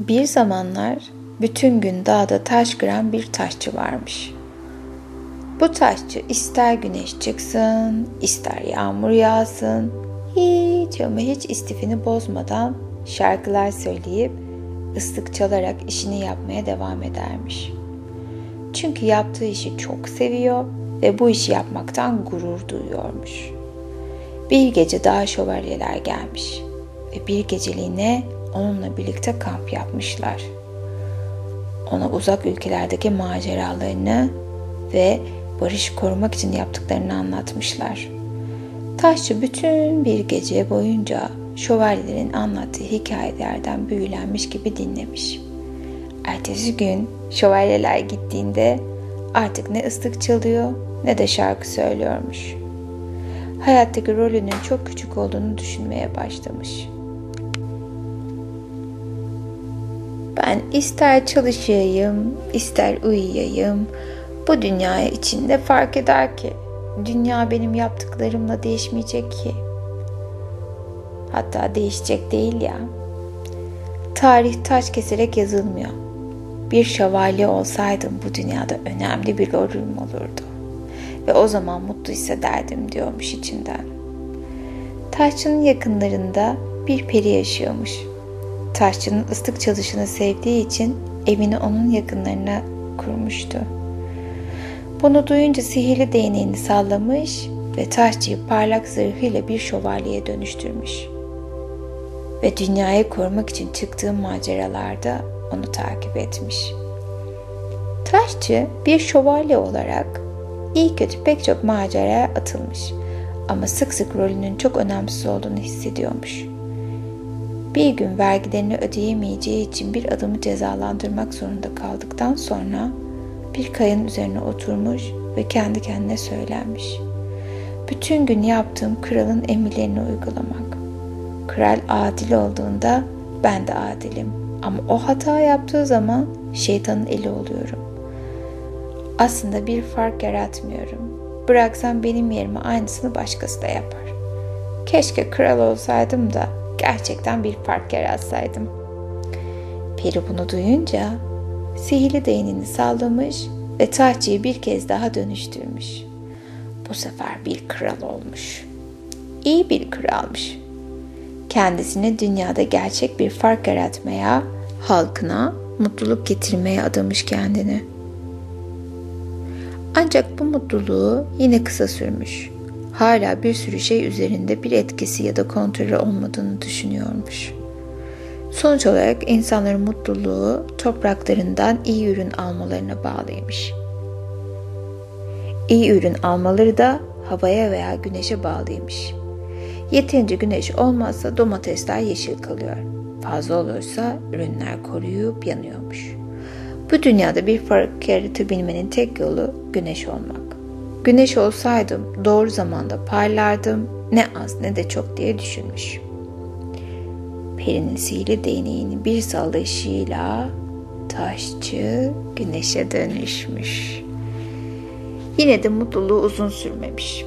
Bir zamanlar bütün gün dağda taş kıran bir taşçı varmış. Bu taşçı ister güneş çıksın, ister yağmur yağsın, hiç ama hiç istifini bozmadan şarkılar söyleyip ıslık çalarak işini yapmaya devam edermiş. Çünkü yaptığı işi çok seviyor ve bu işi yapmaktan gurur duyuyormuş. Bir gece daha şövalyeler gelmiş ve bir geceliğine onunla birlikte kamp yapmışlar. Ona uzak ülkelerdeki maceralarını ve barış korumak için yaptıklarını anlatmışlar. Taşçı bütün bir gece boyunca şövalyelerin anlattığı hikayelerden büyülenmiş gibi dinlemiş. Ertesi gün şövalyeler gittiğinde artık ne ıslık çalıyor ne de şarkı söylüyormuş. Hayattaki rolünün çok küçük olduğunu düşünmeye başlamış. Ben ister çalışayım, ister uyuyayım, bu dünyaya içinde fark eder ki? Dünya benim yaptıklarımla değişmeyecek ki. Hatta değişecek değil ya. Tarih taş keserek yazılmıyor. Bir şövalye olsaydım bu dünyada önemli bir rolüm olurdu. Ve o zaman mutlu hissederdim diyormuş içinden. Taşçının yakınlarında bir peri yaşıyormuş. Taşçının ıslık çalışını sevdiği için evini onun yakınlarına kurmuştu. Bunu duyunca sihirli değneğini sallamış ve taşçıyı parlak zırhıyla bir şövalyeye dönüştürmüş. Ve dünyayı korumak için çıktığı maceralarda onu takip etmiş. Taşçı bir şövalye olarak iyi kötü pek çok maceraya atılmış ama sık sık rolünün çok önemsiz olduğunu hissediyormuş. Bir gün vergilerini ödeyemeyeceği için bir adamı cezalandırmak zorunda kaldıktan sonra bir kayanın üzerine oturmuş ve kendi kendine söylenmiş. Bütün gün yaptığım kralın emirlerini uygulamak. Kral adil olduğunda ben de adilim. Ama o hata yaptığı zaman şeytanın eli oluyorum. Aslında bir fark yaratmıyorum. Bıraksam benim yerime aynısını başkası da yapar. Keşke kral olsaydım da gerçekten bir fark yaratsaydım. Peri bunu duyunca sihirli değneğini sallamış ve tahtçıyı bir kez daha dönüştürmüş. Bu sefer bir kral olmuş. İyi bir kralmış. Kendisini dünyada gerçek bir fark yaratmaya, halkına mutluluk getirmeye adamış kendini. Ancak bu mutluluğu yine kısa sürmüş. Hala bir sürü şey üzerinde bir etkisi ya da kontrolü olmadığını düşünüyormuş. Sonuç olarak insanların mutluluğu topraklarından iyi ürün almalarına bağlıymış. İyi ürün almaları da havaya veya güneşe bağlıymış. Yeterince güneş olmazsa domatesler yeşil kalıyor. Fazla olursa ürünler koruyup yanıyormuş. Bu dünyada bir fark yaratabilmenin tek yolu güneş olmak. Güneş olsaydım doğru zamanda parlardım ne az ne de çok diye düşünmüş. Perinin sihirli değneğini bir sallayışıyla taşçı güneşe dönüşmüş. Yine de mutluluğu uzun sürmemiş.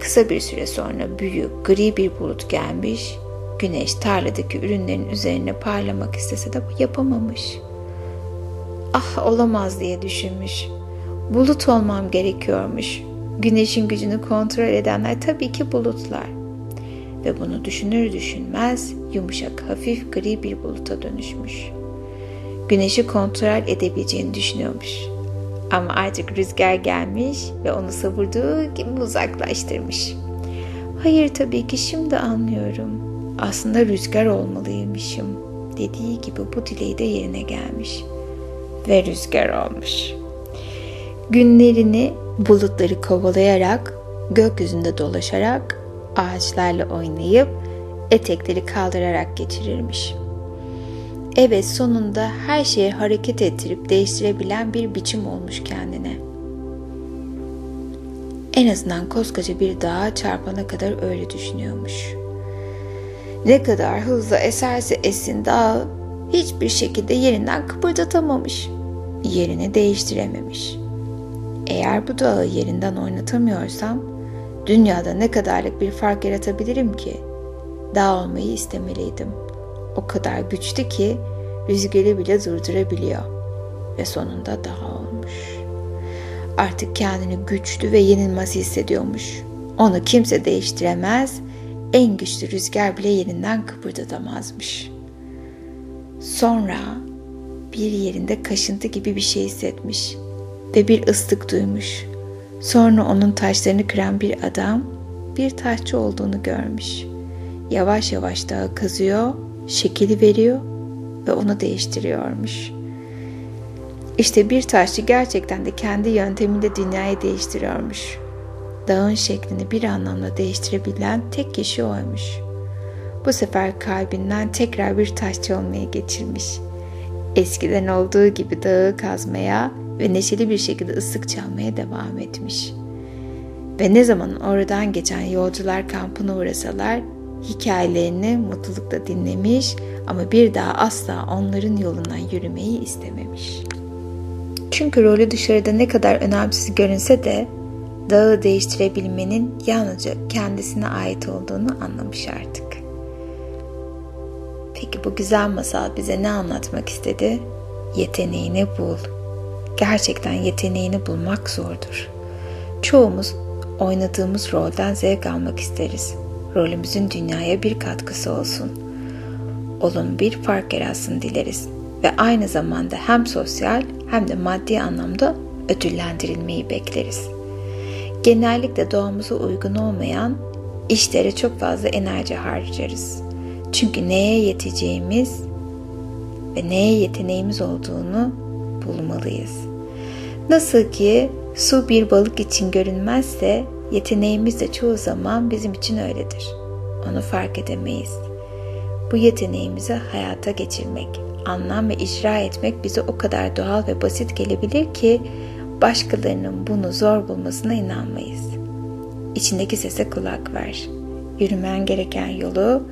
Kısa bir süre sonra büyük gri bir bulut gelmiş. Güneş tarladaki ürünlerin üzerine parlamak istese de yapamamış. Ah olamaz diye düşünmüş. Bulut olmam gerekiyormuş. Güneşin gücünü kontrol edenler tabii ki bulutlar. Ve bunu düşünür düşünmez yumuşak hafif gri bir buluta dönüşmüş. Güneşi kontrol edebileceğini düşünüyormuş. Ama artık rüzgar gelmiş ve onu savurduğu gibi uzaklaştırmış. Hayır tabii ki şimdi anlıyorum. Aslında rüzgar olmalıymışım dediği gibi bu dileği de yerine gelmiş. Ve rüzgar olmuş. Günlerini bulutları kovalayarak, gökyüzünde dolaşarak, ağaçlarla oynayıp, etekleri kaldırarak geçirirmiş.'' Evet sonunda her şeyi hareket ettirip değiştirebilen bir biçim olmuş kendine. En azından koskoca bir dağa çarpana kadar öyle düşünüyormuş. Ne kadar hızlı eserse esin dağ hiçbir şekilde yerinden kıpırdatamamış. Yerini değiştirememiş. Eğer bu dağı yerinden oynatamıyorsam dünyada ne kadarlık bir fark yaratabilirim ki? Dağ olmayı istemeliydim.'' o kadar güçlü ki rüzgarı bile durdurabiliyor. Ve sonunda daha olmuş. Artık kendini güçlü ve yenilmez hissediyormuş. Onu kimse değiştiremez, en güçlü rüzgar bile yerinden kıpırdatamazmış. Sonra bir yerinde kaşıntı gibi bir şey hissetmiş ve bir ıslık duymuş. Sonra onun taşlarını kıran bir adam bir taşçı olduğunu görmüş. Yavaş yavaş dağı kazıyor, şekili veriyor ve onu değiştiriyormuş. İşte bir taşçı gerçekten de kendi yöntemiyle dünyayı değiştiriyormuş. Dağın şeklini bir anlamda değiştirebilen tek kişi oymuş. Bu sefer kalbinden tekrar bir taşçı olmaya geçirmiş. Eskiden olduğu gibi dağı kazmaya ve neşeli bir şekilde ıslık çalmaya devam etmiş. Ve ne zaman oradan geçen yolcular kampına uğrasalar hikayelerini mutlulukla dinlemiş ama bir daha asla onların yolundan yürümeyi istememiş. Çünkü rolü dışarıda ne kadar önemsiz görünse de dağı değiştirebilmenin yalnızca kendisine ait olduğunu anlamış artık. Peki bu güzel masal bize ne anlatmak istedi? Yeteneğini bul. Gerçekten yeteneğini bulmak zordur. Çoğumuz oynadığımız rolden zevk almak isteriz. Rolümüzün dünyaya bir katkısı olsun. Olun bir fark yaratsın dileriz ve aynı zamanda hem sosyal hem de maddi anlamda ödüllendirilmeyi bekleriz. Genellikle doğamıza uygun olmayan işlere çok fazla enerji harcarız. Çünkü neye yeteceğimiz ve neye yeteneğimiz olduğunu bulmalıyız. Nasıl ki su bir balık için görünmezse yeteneğimiz de çoğu zaman bizim için öyledir. Onu fark edemeyiz. Bu yeteneğimizi hayata geçirmek, anlam ve icra etmek bize o kadar doğal ve basit gelebilir ki başkalarının bunu zor bulmasına inanmayız. İçindeki sese kulak ver. Yürümen gereken yolu,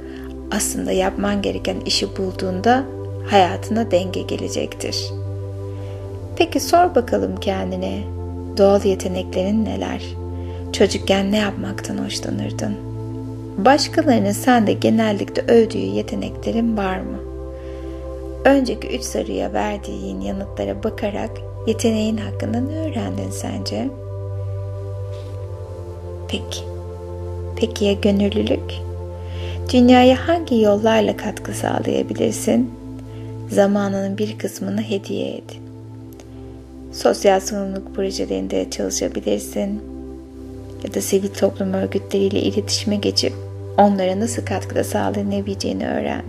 aslında yapman gereken işi bulduğunda hayatına denge gelecektir. Peki sor bakalım kendine, doğal yeteneklerin neler? Çocukken ne yapmaktan hoşlanırdın? Başkalarının sende genellikle övdüğü yeteneklerin var mı? Önceki üç soruya verdiğin yanıtlara bakarak yeteneğin hakkında ne öğrendin sence? Peki. Peki ya gönüllülük? Dünyaya hangi yollarla katkı sağlayabilirsin? Zamanının bir kısmını hediye et. Sosyal sorumluluk projelerinde çalışabilirsin. Ya da sivil toplum örgütleriyle iletişime geçip onlara nasıl katkıda sağlanabileceğini öğren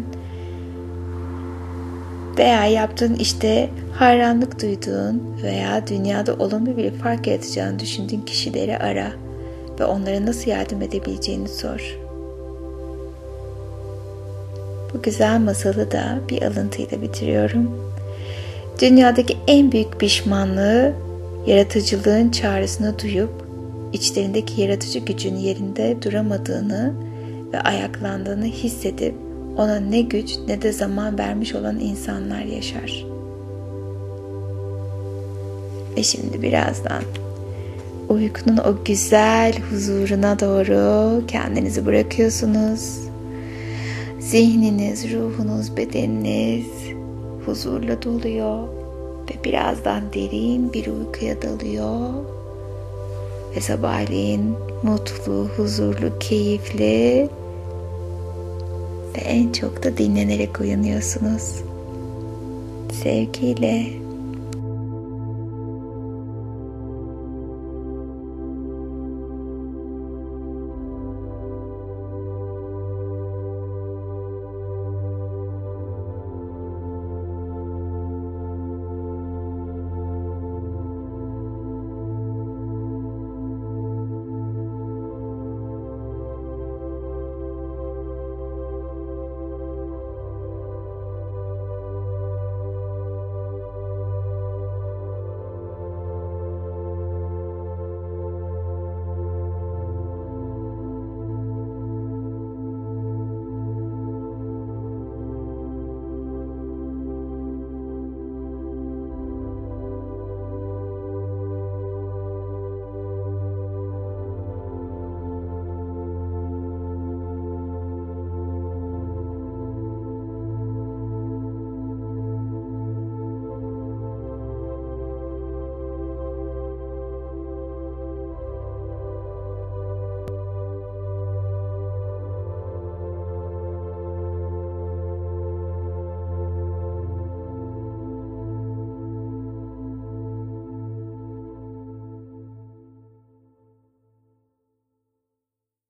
veya yaptığın işte hayranlık duyduğun veya dünyada olumlu bir fark yaratacağını düşündüğün kişileri ara ve onlara nasıl yardım edebileceğini sor. Bu güzel masalı da bir alıntıyla bitiriyorum. Dünyadaki en büyük pişmanlığı yaratıcılığın çağrısını duyup içlerindeki yaratıcı gücün yerinde duramadığını ve ayaklandığını hissedip ona ne güç ne de zaman vermiş olan insanlar yaşar. Ve şimdi birazdan uykunun o güzel huzuruna doğru kendinizi bırakıyorsunuz. Zihniniz, ruhunuz, bedeniniz huzurla doluyor ve birazdan derin bir uykuya dalıyor. Ve sabahleyin mutlu, huzurlu, keyifli ve en çok da dinlenerek uyanıyorsunuz. Sevgiyle.